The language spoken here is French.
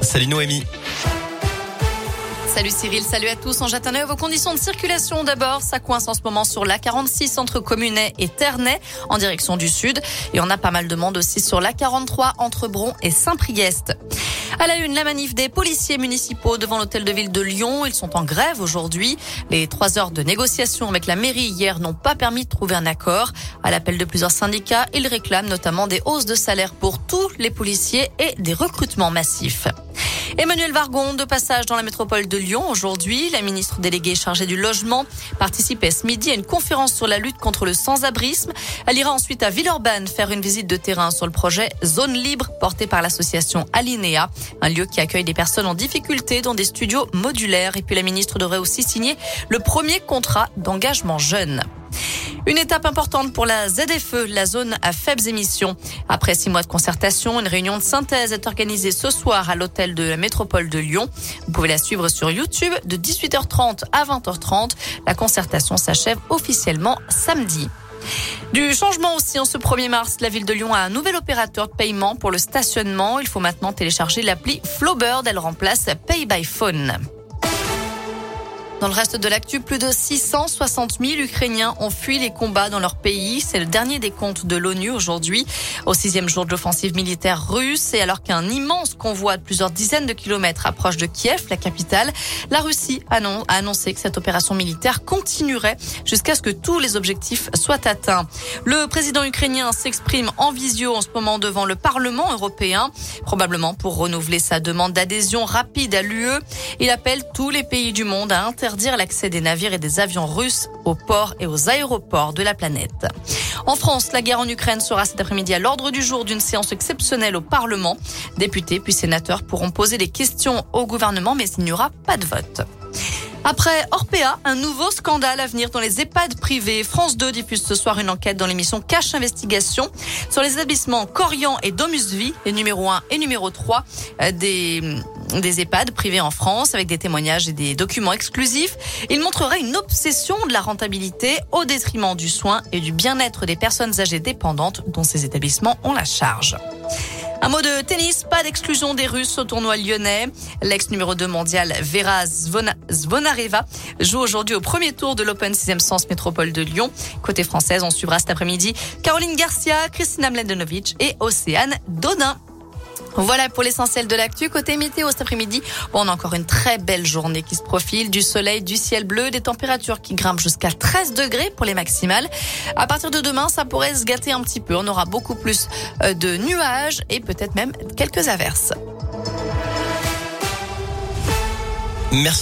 Salut Noémie. Salut Cyril, salut à tous. On jette un œil vos conditions de circulation. D'abord, ça coince en ce moment sur la 46 entre Communet et Ternay en direction du sud. Et on a pas mal de monde aussi sur la 43 entre Bron et Saint-Priest. À la une, la manif des policiers municipaux devant l'hôtel de ville de Lyon. Ils sont en grève aujourd'hui. Les trois heures de négociation avec la mairie hier n'ont pas permis de trouver un accord. À l'appel de plusieurs syndicats, ils réclament notamment des hausses de salaire pour tous les policiers et des recrutements massifs. Emmanuel Vargon, de passage dans la métropole de Lyon aujourd'hui. La ministre déléguée chargée du logement participait ce midi à une conférence sur la lutte contre le sans-abrisme. Elle ira ensuite à Villeurbanne faire une visite de terrain sur le projet Zone Libre porté par l'association Alinea, un lieu qui accueille des personnes en difficulté dans des studios modulaires. Et puis la ministre devrait aussi signer le premier contrat d'engagement jeune. Une étape importante pour la ZFE, la zone à faibles émissions. Après six mois de concertation, une réunion de synthèse est organisée ce soir à l'hôtel de la métropole de Lyon. Vous pouvez la suivre sur YouTube de 18h30 à 20h30. La concertation s'achève officiellement samedi. Du changement aussi en ce 1er mars, la ville de Lyon a un nouvel opérateur de paiement pour le stationnement. Il faut maintenant télécharger l'appli Flowbird. Elle remplace Pay by Phone. Dans le reste de l'actu, plus de 660 000 Ukrainiens ont fui les combats dans leur pays. C'est le dernier des comptes de l'ONU aujourd'hui, au sixième jour de l'offensive militaire russe. Et alors qu'un immense convoi de plusieurs dizaines de kilomètres approche de Kiev, la capitale, la Russie a annoncé que cette opération militaire continuerait jusqu'à ce que tous les objectifs soient atteints. Le président ukrainien s'exprime en visio en ce moment devant le Parlement européen, probablement pour renouveler sa demande d'adhésion rapide à l'UE. Il appelle tous les pays du monde à interdire interdire l'accès des navires et des avions russes aux ports et aux aéroports de la planète. En France, la guerre en Ukraine sera cet après-midi à l'ordre du jour d'une séance exceptionnelle au Parlement. Députés puis sénateurs pourront poser des questions au gouvernement, mais il n'y aura pas de vote. Après Orpea, un nouveau scandale à venir dans les EHPAD privés. France 2 diffuse ce soir une enquête dans l'émission Cache Investigation sur les établissements Corian et Domus Vie, les numéro 1 et numéro 3 euh, des des EHPAD privés en France avec des témoignages et des documents exclusifs. Il montrerait une obsession de la rentabilité au détriment du soin et du bien-être des personnes âgées dépendantes dont ces établissements ont la charge. Un mot de tennis, pas d'exclusion des Russes au tournoi lyonnais. L'ex numéro 2 mondial Vera Zvonareva joue aujourd'hui au premier tour de l'Open 6e Sens Métropole de Lyon. Côté française, on suivra cet après-midi Caroline Garcia, Kristina Mladenovic et Océane Dodin. Voilà pour l'essentiel de l'actu. Côté météo cet après-midi, on a encore une très belle journée qui se profile. Du soleil, du ciel bleu, des températures qui grimpent jusqu'à 13 degrés pour les maximales. À partir de demain, ça pourrait se gâter un petit peu. On aura beaucoup plus euh, de nuages et peut-être même quelques averses. Merci.